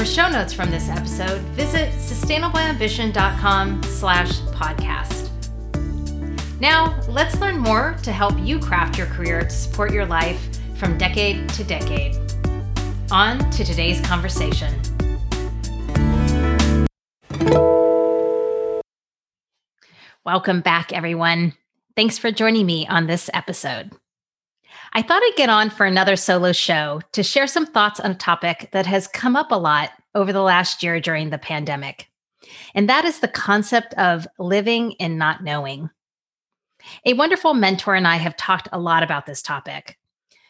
For show notes from this episode, visit sustainableambition.com slash podcast. Now, let's learn more to help you craft your career to support your life from decade to decade. On to today's conversation. Welcome back, everyone. Thanks for joining me on this episode. I thought I'd get on for another solo show to share some thoughts on a topic that has come up a lot over the last year during the pandemic. And that is the concept of living and not knowing. A wonderful mentor and I have talked a lot about this topic.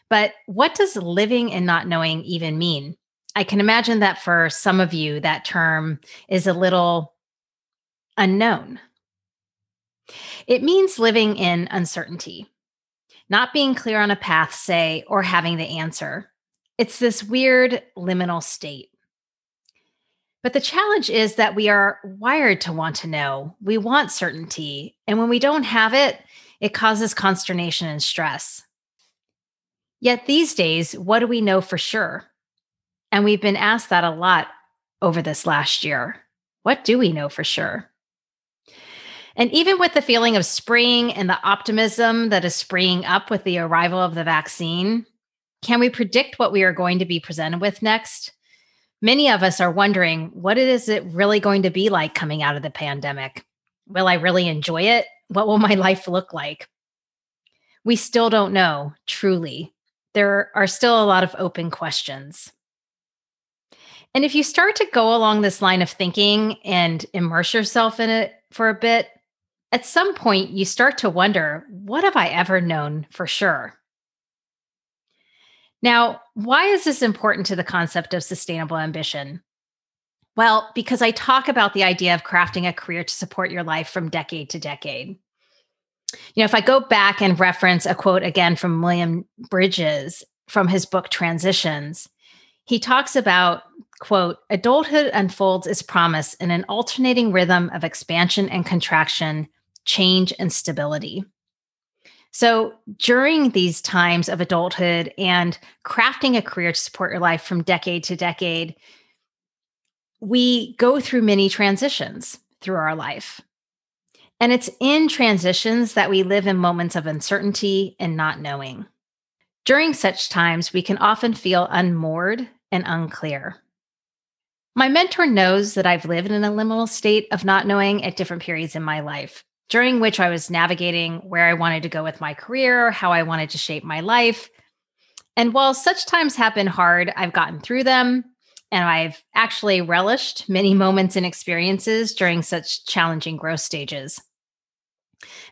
But what does living and not knowing even mean? I can imagine that for some of you, that term is a little unknown. It means living in uncertainty not being clear on a path, say, or having the answer. It's this weird liminal state. But the challenge is that we are wired to want to know. We want certainty. And when we don't have it, it causes consternation and stress. Yet these days, what do we know for sure? And we've been asked that a lot over this last year. What do we know for sure? And even with the feeling of spring and the optimism that is springing up with the arrival of the vaccine, can we predict what we are going to be presented with next? Many of us are wondering what is it really going to be like coming out of the pandemic? Will I really enjoy it? What will my life look like? We still don't know, truly. There are still a lot of open questions. And if you start to go along this line of thinking and immerse yourself in it for a bit, at some point you start to wonder what have I ever known for sure? Now, why is this important to the concept of sustainable ambition? Well, because I talk about the idea of crafting a career to support your life from decade to decade. You know, if I go back and reference a quote again from William Bridges from his book Transitions, he talks about quote adulthood unfolds its promise in an alternating rhythm of expansion and contraction change, and stability. So, during these times of adulthood and crafting a career to support your life from decade to decade, we go through many transitions through our life. And it's in transitions that we live in moments of uncertainty and not knowing. During such times, we can often feel unmoored and unclear. My mentor knows that I've lived in a liminal state of not knowing at different periods in my life during which I was navigating where I wanted to go with my career, how I wanted to shape my life. And while such times have been hard, I've gotten through them and I've actually relished many moments and experiences during such challenging growth stages.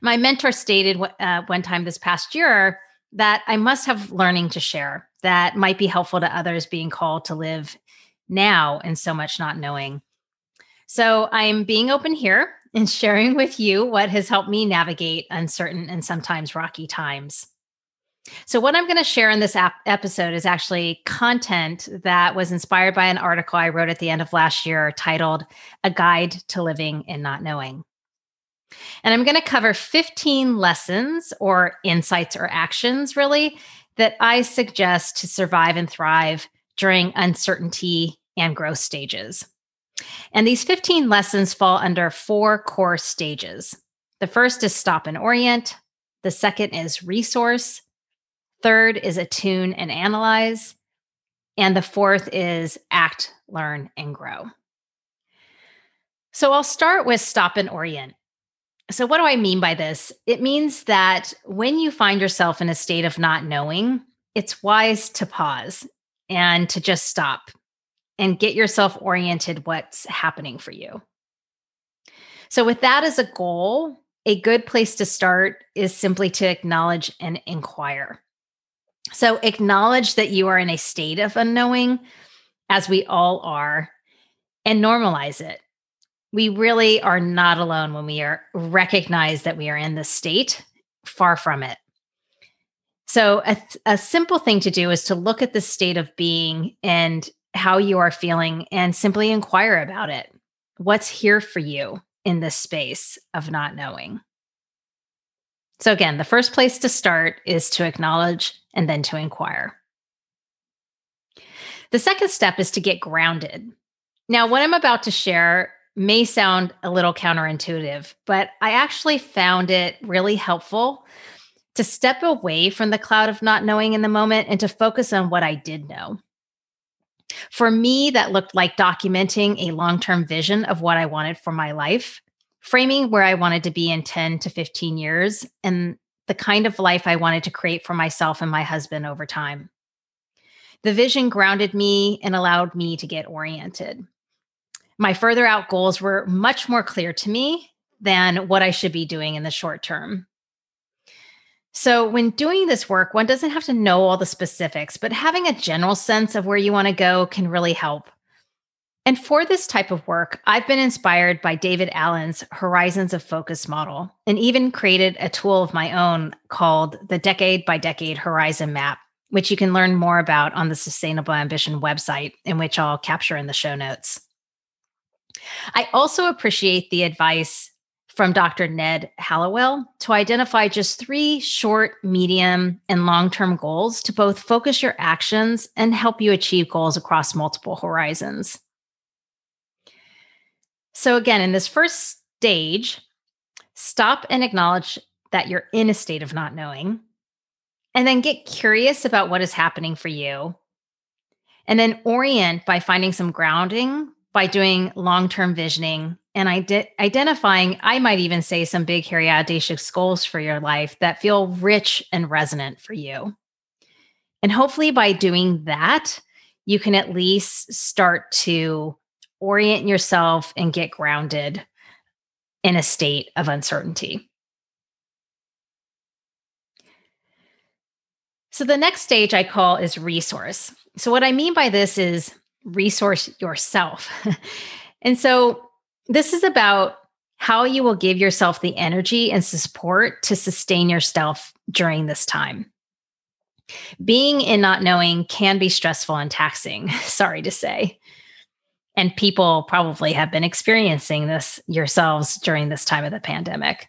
My mentor stated uh, one time this past year that I must have learning to share that might be helpful to others being called to live now and so much not knowing. So I'm being open here and sharing with you what has helped me navigate uncertain and sometimes rocky times. So, what I'm going to share in this ap- episode is actually content that was inspired by an article I wrote at the end of last year titled A Guide to Living and Not Knowing. And I'm going to cover 15 lessons or insights or actions, really, that I suggest to survive and thrive during uncertainty and growth stages. And these 15 lessons fall under four core stages. The first is stop and orient, the second is resource, third is attune and analyze, and the fourth is act, learn, and grow. So I'll start with stop and orient. So, what do I mean by this? It means that when you find yourself in a state of not knowing, it's wise to pause and to just stop and get yourself oriented what's happening for you. So, with that as a goal, a good place to start is simply to acknowledge and inquire. So, acknowledge that you are in a state of unknowing, as we all are, and normalize it. We really are not alone when we are recognize that we are in this state, far from it. So, a, a simple thing to do is to look at the state of being and how you are feeling and simply inquire about it. What's here for you in this space of not knowing? So, again, the first place to start is to acknowledge and then to inquire. The second step is to get grounded. Now, what I'm about to share may sound a little counterintuitive, but I actually found it really helpful to step away from the cloud of not knowing in the moment and to focus on what I did know. For me, that looked like documenting a long term vision of what I wanted for my life, framing where I wanted to be in 10 to 15 years, and the kind of life I wanted to create for myself and my husband over time. The vision grounded me and allowed me to get oriented. My further out goals were much more clear to me than what I should be doing in the short term. So, when doing this work, one doesn't have to know all the specifics, but having a general sense of where you want to go can really help. And for this type of work, I've been inspired by David Allen's Horizons of Focus model and even created a tool of my own called the Decade by Decade Horizon Map, which you can learn more about on the Sustainable Ambition website, in which I'll capture in the show notes. I also appreciate the advice from Dr. Ned Hallowell to identify just three short, medium, and long term goals to both focus your actions and help you achieve goals across multiple horizons. So, again, in this first stage, stop and acknowledge that you're in a state of not knowing, and then get curious about what is happening for you. And then orient by finding some grounding by doing long term visioning and ide- identifying, I might even say, some big, hairy, audacious goals for your life that feel rich and resonant for you. And hopefully, by doing that, you can at least start to orient yourself and get grounded in a state of uncertainty. So, the next stage I call is resource. So, what I mean by this is resource yourself. and so, this is about how you will give yourself the energy and support to sustain yourself during this time. Being in not knowing can be stressful and taxing, sorry to say. And people probably have been experiencing this yourselves during this time of the pandemic.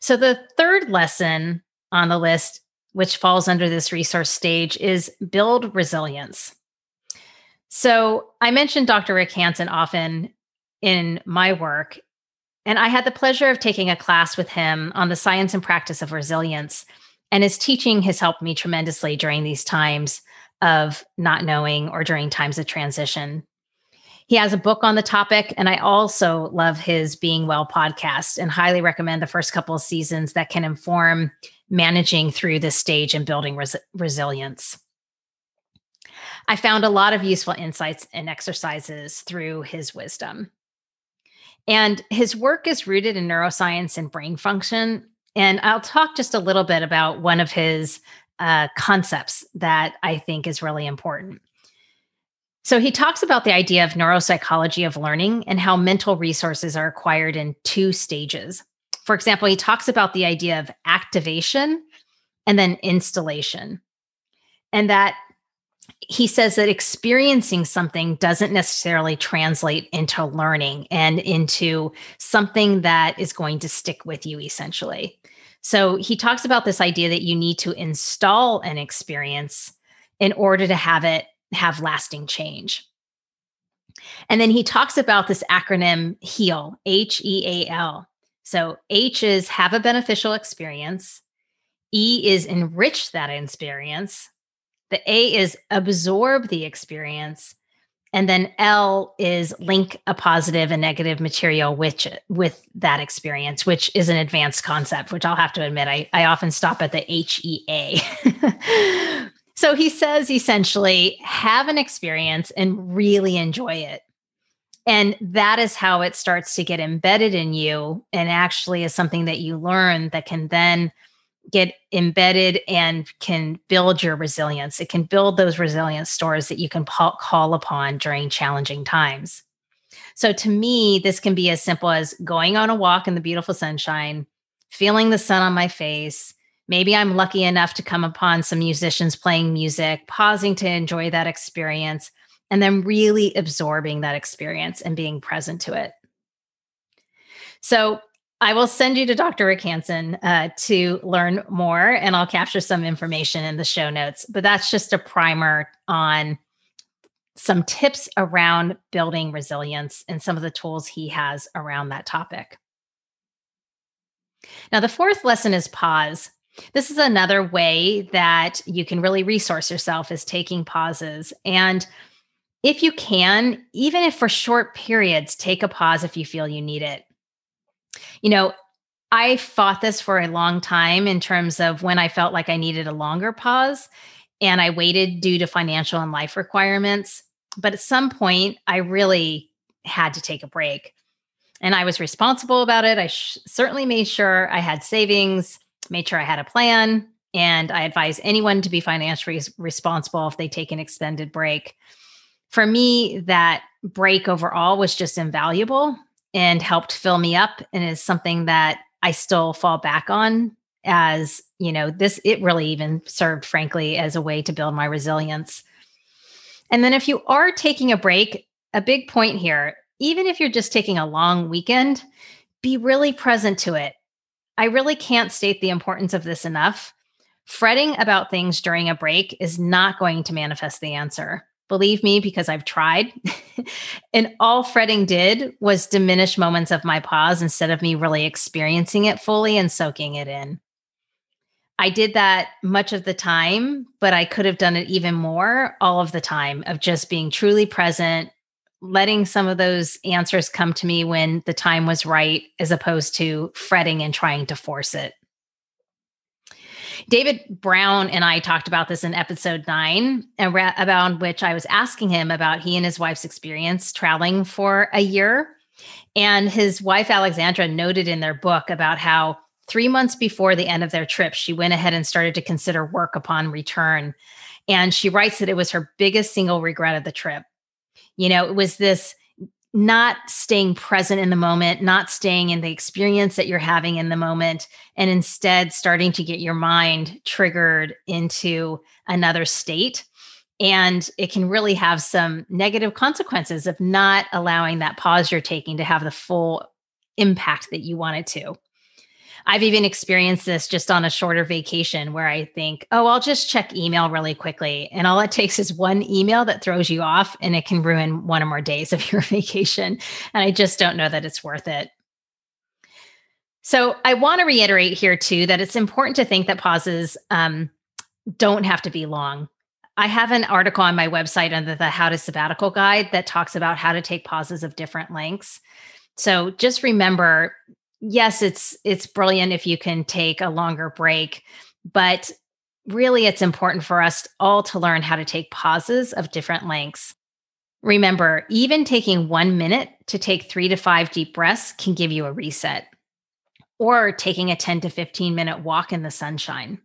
So, the third lesson on the list, which falls under this resource stage, is build resilience. So, I mentioned Dr. Rick Hanson often in my work. And I had the pleasure of taking a class with him on the science and practice of resilience. And his teaching has helped me tremendously during these times of not knowing or during times of transition. He has a book on the topic, and I also love his Being Well podcast and highly recommend the first couple of seasons that can inform managing through this stage and building res- resilience. I found a lot of useful insights and exercises through his wisdom. And his work is rooted in neuroscience and brain function. And I'll talk just a little bit about one of his uh, concepts that I think is really important. So he talks about the idea of neuropsychology of learning and how mental resources are acquired in two stages. For example, he talks about the idea of activation and then installation. And that he says that experiencing something doesn't necessarily translate into learning and into something that is going to stick with you essentially. So he talks about this idea that you need to install an experience in order to have it have lasting change. And then he talks about this acronym HEAL, H E A L. So H is have a beneficial experience, E is enrich that experience, the A is absorb the experience. And then L is link a positive and negative material with, with that experience, which is an advanced concept, which I'll have to admit, I, I often stop at the HEA. so he says essentially have an experience and really enjoy it. And that is how it starts to get embedded in you and actually is something that you learn that can then get embedded and can build your resilience. It can build those resilience stores that you can call upon during challenging times. So to me, this can be as simple as going on a walk in the beautiful sunshine, feeling the sun on my face. Maybe I'm lucky enough to come upon some musicians playing music, pausing to enjoy that experience, and then really absorbing that experience and being present to it. So I will send you to Dr. Rick Hanson uh, to learn more, and I'll capture some information in the show notes. But that's just a primer on some tips around building resilience and some of the tools he has around that topic. Now, the fourth lesson is pause. This is another way that you can really resource yourself is taking pauses. And if you can, even if for short periods, take a pause if you feel you need it. You know, I fought this for a long time in terms of when I felt like I needed a longer pause and I waited due to financial and life requirements. But at some point, I really had to take a break. And I was responsible about it. I sh- certainly made sure I had savings, made sure I had a plan, and I advise anyone to be financially responsible if they take an extended break. For me, that break overall was just invaluable and helped fill me up and is something that I still fall back on as, you know, this, it really even served, frankly, as a way to build my resilience. And then if you are taking a break, a big point here, even if you're just taking a long weekend, be really present to it. I really can't state the importance of this enough. Fretting about things during a break is not going to manifest the answer. Believe me, because I've tried. and all fretting did was diminish moments of my pause instead of me really experiencing it fully and soaking it in. I did that much of the time, but I could have done it even more all of the time of just being truly present, letting some of those answers come to me when the time was right, as opposed to fretting and trying to force it. David Brown and I talked about this in episode nine, about which I was asking him about he and his wife's experience traveling for a year. And his wife, Alexandra, noted in their book about how three months before the end of their trip, she went ahead and started to consider work upon return. And she writes that it was her biggest single regret of the trip. You know, it was this not staying present in the moment, not staying in the experience that you're having in the moment, and instead starting to get your mind triggered into another state. And it can really have some negative consequences of not allowing that pause you're taking to have the full impact that you want it to. I've even experienced this just on a shorter vacation where I think, oh, I'll just check email really quickly. And all it takes is one email that throws you off and it can ruin one or more days of your vacation. And I just don't know that it's worth it. So I want to reiterate here too that it's important to think that pauses um, don't have to be long. I have an article on my website under the How to Sabbatical Guide that talks about how to take pauses of different lengths. So just remember yes, it's it's brilliant if you can take a longer break, but really it's important for us all to learn how to take pauses of different lengths. Remember, even taking 1 minute to take 3 to 5 deep breaths can give you a reset. Or taking a 10 to 15 minute walk in the sunshine.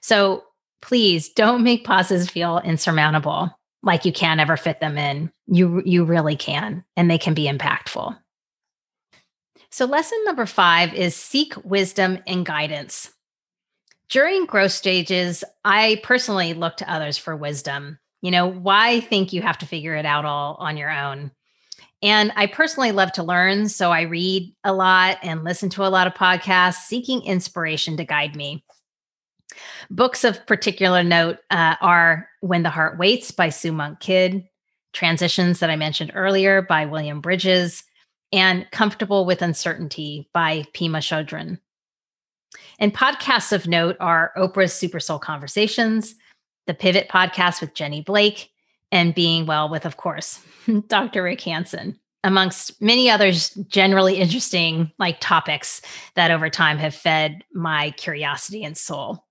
So, please don't make pauses feel insurmountable like you can't ever fit them in. You you really can and they can be impactful. So, lesson number five is seek wisdom and guidance. During growth stages, I personally look to others for wisdom. You know, why think you have to figure it out all on your own? And I personally love to learn. So I read a lot and listen to a lot of podcasts, seeking inspiration to guide me. Books of particular note uh, are When the Heart Waits by Sue Monk Kidd, Transitions that I mentioned earlier by William Bridges, and Comfortable with Uncertainty by Pema Chodron. And podcasts of note are Oprah's Super Soul Conversations, the Pivot podcast with Jenny Blake, and Being Well with, of course, Dr. Rick Hanson, amongst many others generally interesting like topics that over time have fed my curiosity and soul.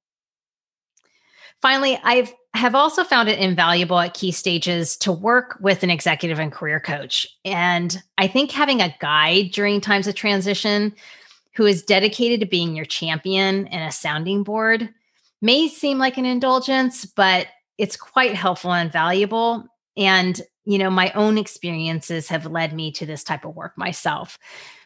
Finally, I've have also found it invaluable at key stages to work with an executive and career coach. And I think having a guide during times of transition who is dedicated to being your champion and a sounding board may seem like an indulgence, but it's quite helpful and valuable. And, you know, my own experiences have led me to this type of work myself.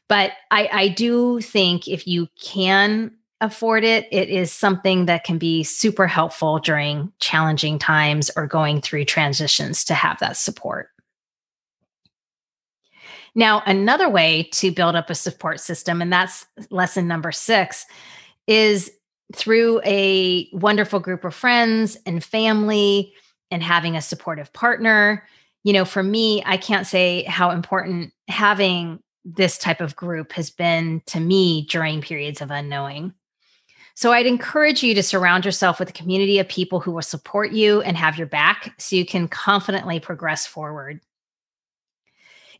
But I, I do think if you can afford it, it is something that can be super helpful during challenging times or going through transitions to have that support. Now, another way to build up a support system, and that's lesson number six, is through a wonderful group of friends and family and having a supportive partner. You know, for me, I can't say how important having this type of group has been to me during periods of unknowing. So I'd encourage you to surround yourself with a community of people who will support you and have your back so you can confidently progress forward.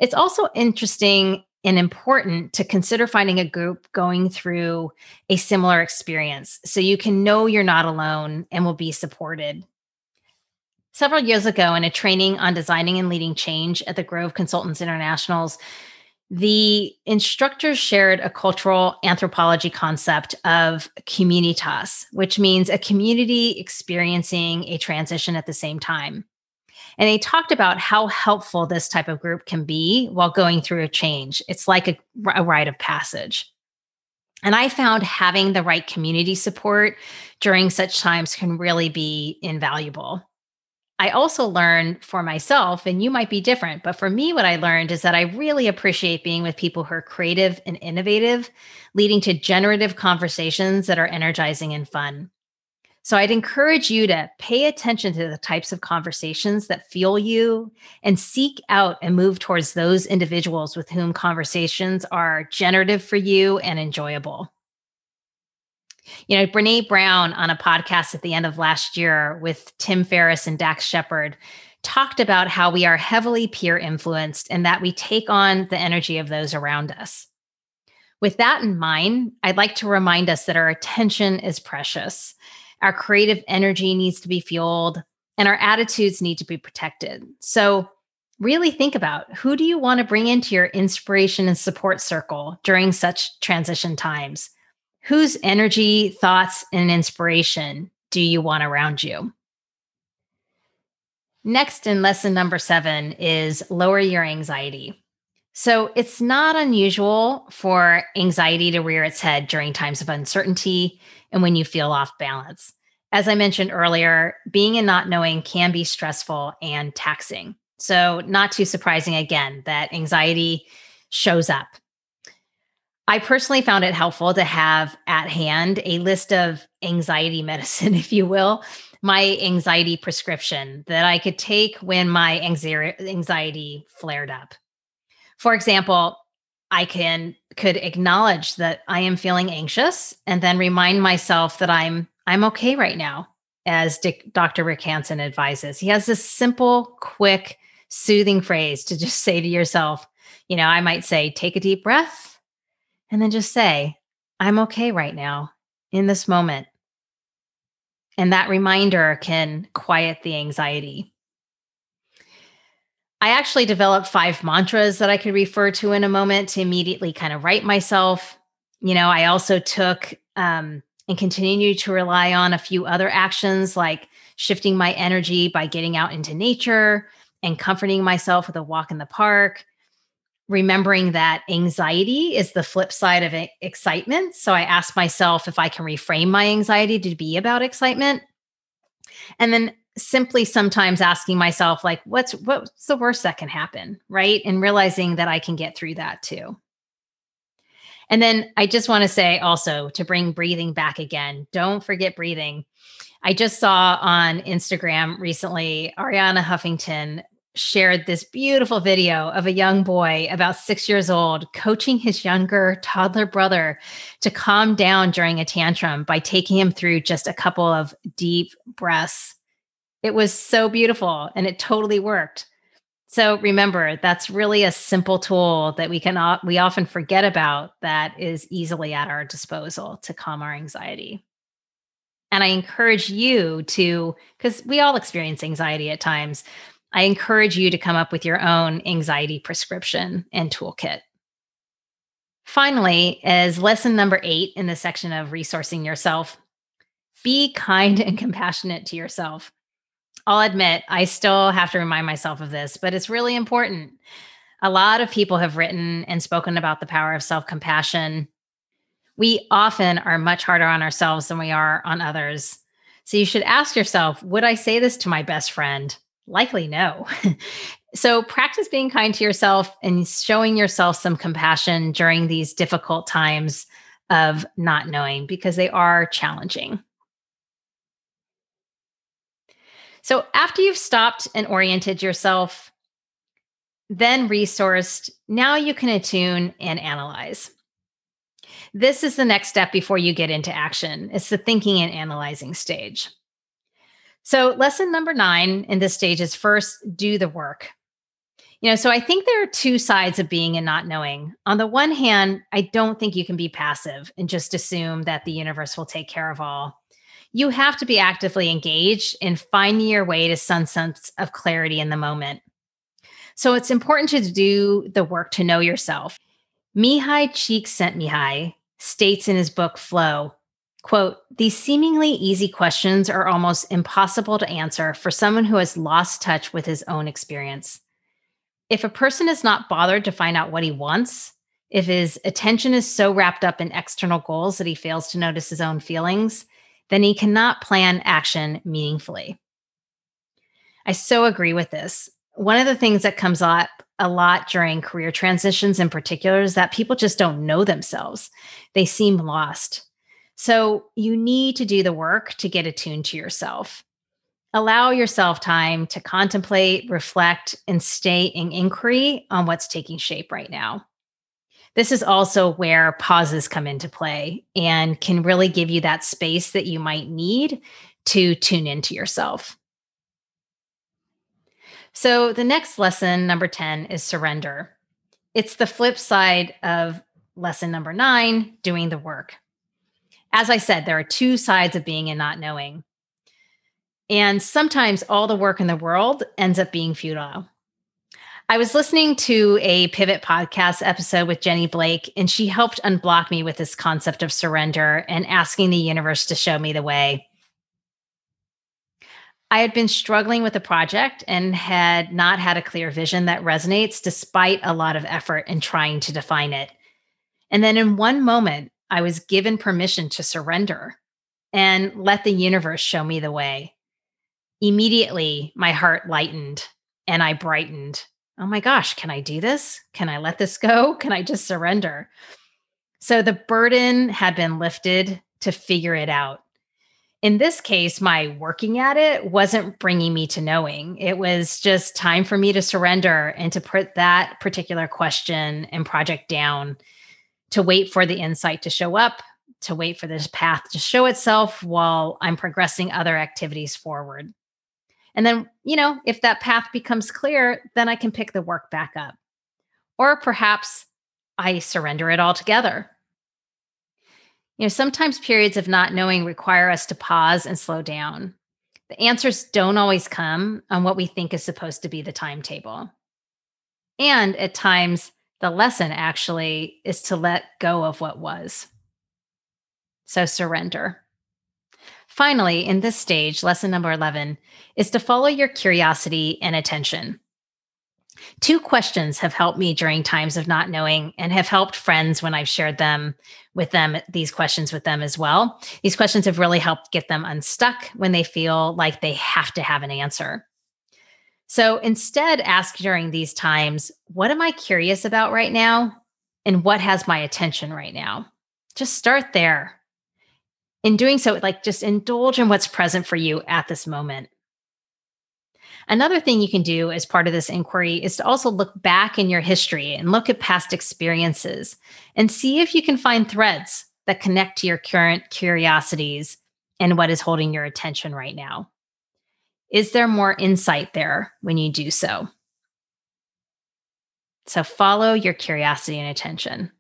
It's also interesting and important to consider finding a group going through a similar experience so you can know you're not alone and will be supported. Several years ago, in a training on designing and leading change at the Grove Consultants Internationals, the instructors shared a cultural anthropology concept of communitas, which means a community experiencing a transition at the same time. And they talked about how helpful this type of group can be while going through a change. It's like a, a rite of passage. And I found having the right community support during such times can really be invaluable. I also learned for myself, and you might be different, but for me, what I learned is that I really appreciate being with people who are creative and innovative, leading to generative conversations that are energizing and fun. So I'd encourage you to pay attention to the types of conversations that fuel you and seek out and move towards those individuals with whom conversations are generative for you and enjoyable. You know, Brene Brown on a podcast at the end of last year with Tim Ferriss and Dax Shepard talked about how we are heavily peer influenced and that we take on the energy of those around us. With that in mind, I'd like to remind us that our attention is precious. Our creative energy needs to be fueled and our attitudes need to be protected. So, really think about who do you want to bring into your inspiration and support circle during such transition times? Whose energy, thoughts, and inspiration do you want around you? Next, in lesson number seven, is lower your anxiety. So, it's not unusual for anxiety to rear its head during times of uncertainty and when you feel off balance. As I mentioned earlier, being and not knowing can be stressful and taxing. So, not too surprising again that anxiety shows up I personally found it helpful to have at hand a list of anxiety medicine, if you will, my anxiety prescription that I could take when my anxiety flared up. For example, I can could acknowledge that I am feeling anxious and then remind myself that I'm I'm okay right now as Dick, Dr. Rick Hanson advises. He has this simple, quick, soothing phrase to just say to yourself, you know, I might say take a deep breath and then just say, I'm okay right now in this moment. And that reminder can quiet the anxiety. I actually developed five mantras that I could refer to in a moment to immediately kind of write myself. You know, I also took um, and continue to rely on a few other actions like shifting my energy by getting out into nature and comforting myself with a walk in the park, remembering that anxiety is the flip side of excitement. So I asked myself if I can reframe my anxiety to be about excitement. And then simply sometimes asking myself like what's what's the worst that can happen, right? And realizing that I can get through that too. And then I just want to say also to bring breathing back again. Don't forget breathing. I just saw on Instagram recently Arianna Huffington shared this beautiful video of a young boy about six years old coaching his younger toddler brother to calm down during a tantrum by taking him through just a couple of deep breaths. It was so beautiful and it totally worked. So remember, that's really a simple tool that we can we often forget about that is easily at our disposal to calm our anxiety. And I encourage you to cuz we all experience anxiety at times I encourage you to come up with your own anxiety prescription and toolkit. Finally, as lesson number eight in the section of resourcing yourself, be kind and compassionate to yourself. I'll admit, I still have to remind myself of this, but it's really important. A lot of people have written and spoken about the power of self compassion. We often are much harder on ourselves than we are on others. So you should ask yourself Would I say this to my best friend? Likely no. so practice being kind to yourself and showing yourself some compassion during these difficult times of not knowing because they are challenging. So after you've stopped and oriented yourself, then resourced, now you can attune and analyze. This is the next step before you get into action. It's the thinking and analyzing stage. So, lesson number nine in this stage is first do the work. You know, so I think there are two sides of being and not knowing. On the one hand, I don't think you can be passive and just assume that the universe will take care of all. You have to be actively engaged in finding your way to some sense of clarity in the moment. So it's important to do the work to know yourself. Mihaly Csikszentmihalyi states in his book Flow, quote, these seemingly easy questions are almost impossible to answer for someone who has lost touch with his own experience. If a person is not bothered to find out what he wants, if his attention is so wrapped up in external goals that he fails to notice his own feelings, then he cannot plan action meaningfully. I so agree with this one of the things that comes up a lot during career transitions in particular is that people just don't know themselves. They seem lost. So you need to do the work to get attuned to yourself. Allow yourself time to contemplate, reflect, and stay in inquiry on what's taking shape right now. This is also where pauses come into play and can really give you that space that you might need to tune into yourself. So the next lesson, number 10, is surrender. It's the flip side of lesson number nine, doing the work. As I said, there are two sides of being and not knowing. And sometimes all the work in the world ends up being futile. I was listening to a Pivot podcast episode with Jenny Blake, and she helped unblock me with this concept of surrender and asking the universe to show me the way. I had been struggling with the project and had not had a clear vision that resonates despite a lot of effort in trying to define it. And then in one moment, I was given permission to surrender and let the universe show me the way. Immediately, my heart lightened and I brightened. Oh my gosh, can I do this? Can I let this go? Can I just surrender? So the burden had been lifted to figure it out in this case, my working at it wasn't bringing me to knowing. It was just time for me to surrender and to put that particular question and project down, to wait for the insight to show up, to wait for this path to show itself while I'm progressing other activities forward. And then, you know, if that path becomes clear, then I can pick the work back up. Or perhaps I surrender it altogether you know, sometimes periods of not knowing require us to pause and slow down. The answers don't always come on what we think is supposed to be the timetable. And at times, the lesson actually is to let go of what was. So surrender. Finally, in this stage, lesson number 11 is to follow your curiosity and attention. Two questions have helped me during times of not knowing and have helped friends when I've shared them with them, these questions with them as well. These questions have really helped get them unstuck when they feel like they have to have an answer. So instead, ask during these times, what am I curious about right now? And what has my attention right now? Just start there. In doing so, like just indulge in what's present for you at this moment. Another thing you can do as part of this inquiry is to also look back in your history and look at past experiences and see if you can find threads that connect to your current curiosities and what is holding your attention right now. Is there more insight there when you do so? So follow your curiosity and attention.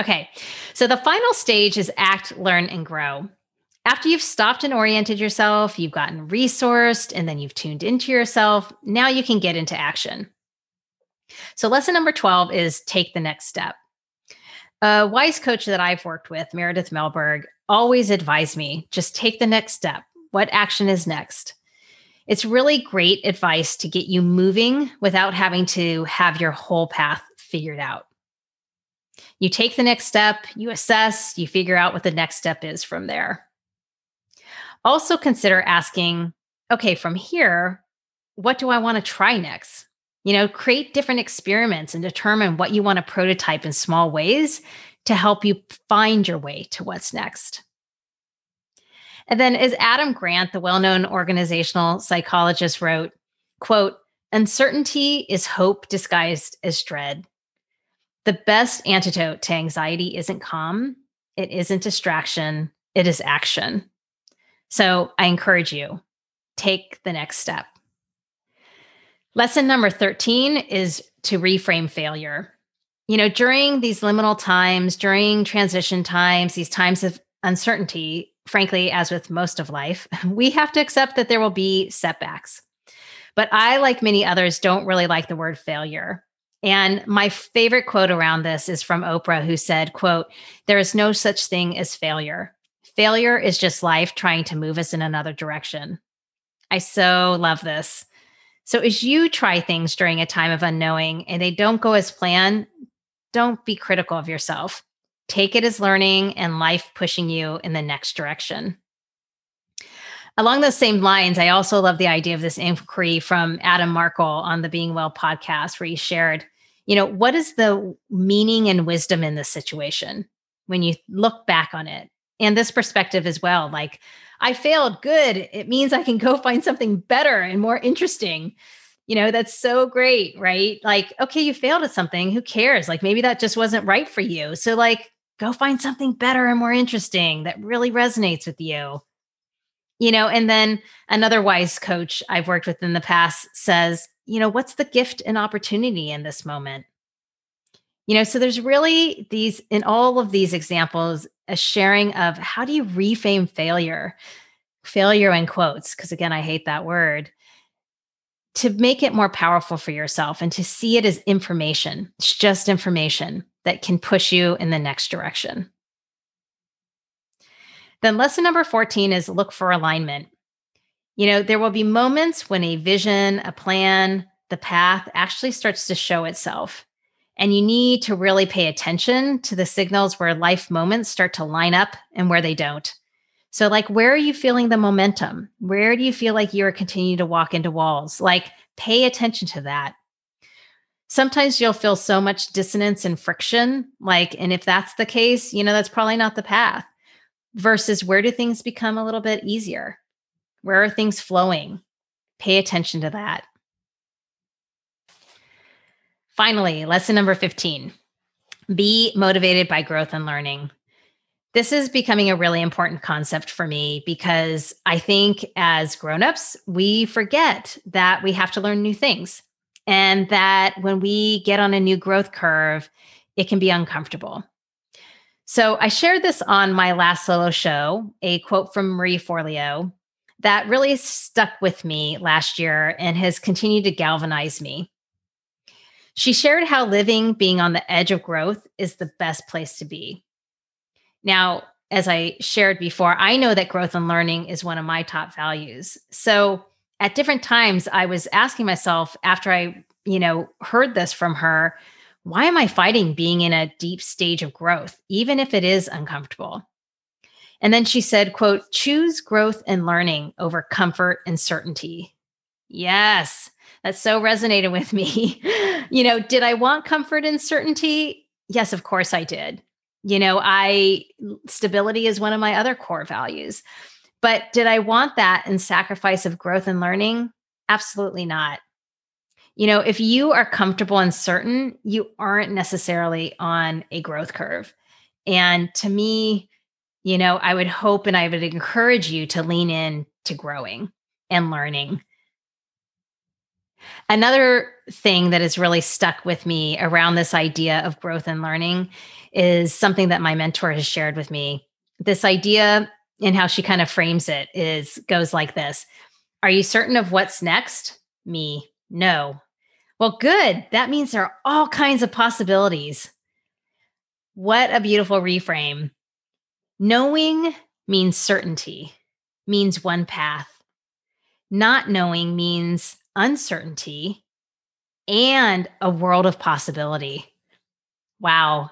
Okay, so the final stage is act, learn, and grow after you've stopped and oriented yourself, you've gotten resourced, and then you've tuned into yourself, now you can get into action. So, lesson number 12 is take the next step. A wise coach that I've worked with, Meredith Melberg, always advised me just take the next step. What action is next? It's really great advice to get you moving without having to have your whole path figured out. You take the next step, you assess, you figure out what the next step is from there. Also, consider asking, okay, from here, what do I want to try next? You know, create different experiments and determine what you want to prototype in small ways to help you find your way to what's next. And then as Adam Grant, the well-known organizational psychologist wrote, quote, uncertainty is hope disguised as dread. The best antidote to anxiety isn't calm, it isn't distraction, it is action. So I encourage you, take the next step. Lesson number 13 is to reframe failure. You know, during these liminal times, during transition times, these times of uncertainty, frankly, as with most of life, we have to accept that there will be setbacks. But I, like many others, don't really like the word failure. And my favorite quote around this is from Oprah, who said, quote, there is no such thing as failure. Failure is just life trying to move us in another direction. I so love this. So as you try things during a time of unknowing and they don't go as planned, don't be critical of yourself. Take it as learning and life pushing you in the next direction. Along those same lines, I also love the idea of this inquiry from Adam Markel on the Being Well podcast, where he shared, you know, what is the meaning and wisdom in this situation when you look back on it? And this perspective as well, like, I failed, good. It means I can go find something better and more interesting. You know, that's so great, right? Like, okay, you failed at something. Who cares? Like, maybe that just wasn't right for you. So, like, go find something better and more interesting that really resonates with you. You know, and then another wise coach I've worked with in the past says, you know, what's the gift and opportunity in this moment? You know, so there's really these, in all of these examples, a sharing of how do you reframe failure, failure in quotes, because again, I hate that word, to make it more powerful for yourself and to see it as information. It's just information that can push you in the next direction. Then, lesson number 14 is look for alignment. You know, there will be moments when a vision, a plan, the path actually starts to show itself. And you need to really pay attention to the signals where life moments start to line up and where they don't. So, like, where are you feeling the momentum? Where do you feel like you're continuing to walk into walls? Like, pay attention to that sometimes you'll feel so much dissonance and friction. Like, and if that's the case, you know, that's probably not the path. Versus where do things become a little bit easier? Where are things flowing? Pay attention to that. Finally, lesson number 15 be motivated by growth and learning. This is becoming a really important concept for me because I think as grown-ups, we forget that we have to learn new things and that when we get on a new growth curve, it can be uncomfortable. So I shared this on my last solo show, a quote from Marie Forleo that really stuck with me last year and has continued to galvanize me. She shared how living being on the edge of growth is the best place to be. Now, as I shared before, I know that growth and learning is one of my top values. So at different times I was asking myself after I, you know, heard this from her, why am I fighting being in a deep stage of growth, even if it is uncomfortable? And then she said, quote, choose growth and learning over comfort and certainty. Yes, that so resonated with me. you know, did I want comfort and certainty? Yes, of course I did. You know, I stability is one of my other core values. But did I want that in sacrifice of growth and learning? Absolutely not. You know, if you are comfortable and certain, you aren't necessarily on a growth curve. And to me, you know, I would hope and I would encourage you to lean in to growing and learning. Another thing that has really stuck with me around this idea of growth and learning is something that my mentor has shared with me. This idea and how she kind of frames it is goes like this Are you certain of what's next? Me, no. Well, good. That means there are all kinds of possibilities. What a beautiful reframe. Knowing means certainty. means one path. Not knowing means uncertainty and a world of possibility. Wow.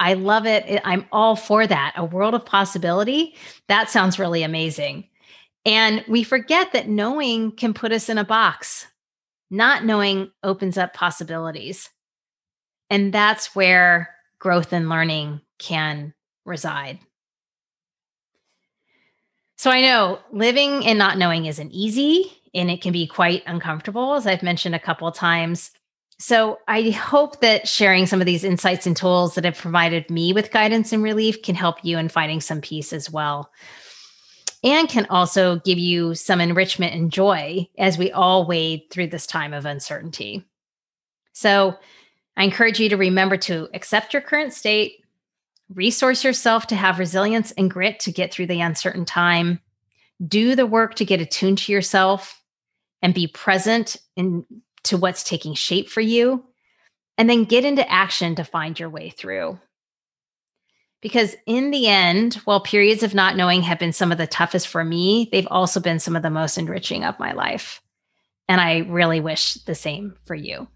I love it. I'm all for that. A world of possibility. That sounds really amazing. And we forget that knowing can put us in a box. Not knowing opens up possibilities. And that's where growth and learning can reside. So I know living and not knowing isn't easy and it can be quite uncomfortable, as I've mentioned a couple times. So I hope that sharing some of these insights and tools that have provided me with guidance and relief can help you in finding some peace as well. And can also give you some enrichment and joy as we all wade through this time of uncertainty. So I encourage you to remember to accept your current state, resource yourself to have resilience and grit to get through the uncertain time, do the work to get attuned to yourself and be present in to what's taking shape for you, and then get into action to find your way through. Because in the end, while periods of not knowing have been some of the toughest for me, they've also been some of the most enriching of my life. And I really wish the same for you.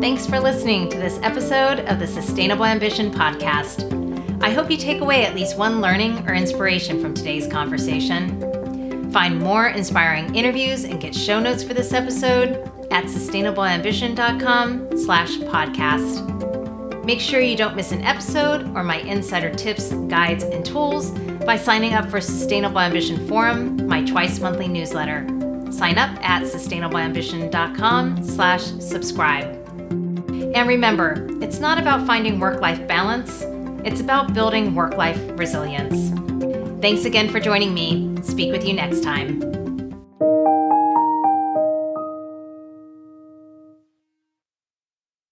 Thanks for listening to this episode of the Sustainable Ambition Podcast. I hope you take away at least one learning or inspiration from today's conversation. Find more inspiring interviews and get show notes for this episode at sustainableambition.com slash podcast. Make sure you don't miss an episode or my insider tips, guides, and tools by signing up for Sustainable Ambition Forum, my twice monthly newsletter. Sign up at sustainableambition.com slash subscribe. And remember, it's not about finding work life balance, it's about building work life resilience. Thanks again for joining me. Speak with you next time.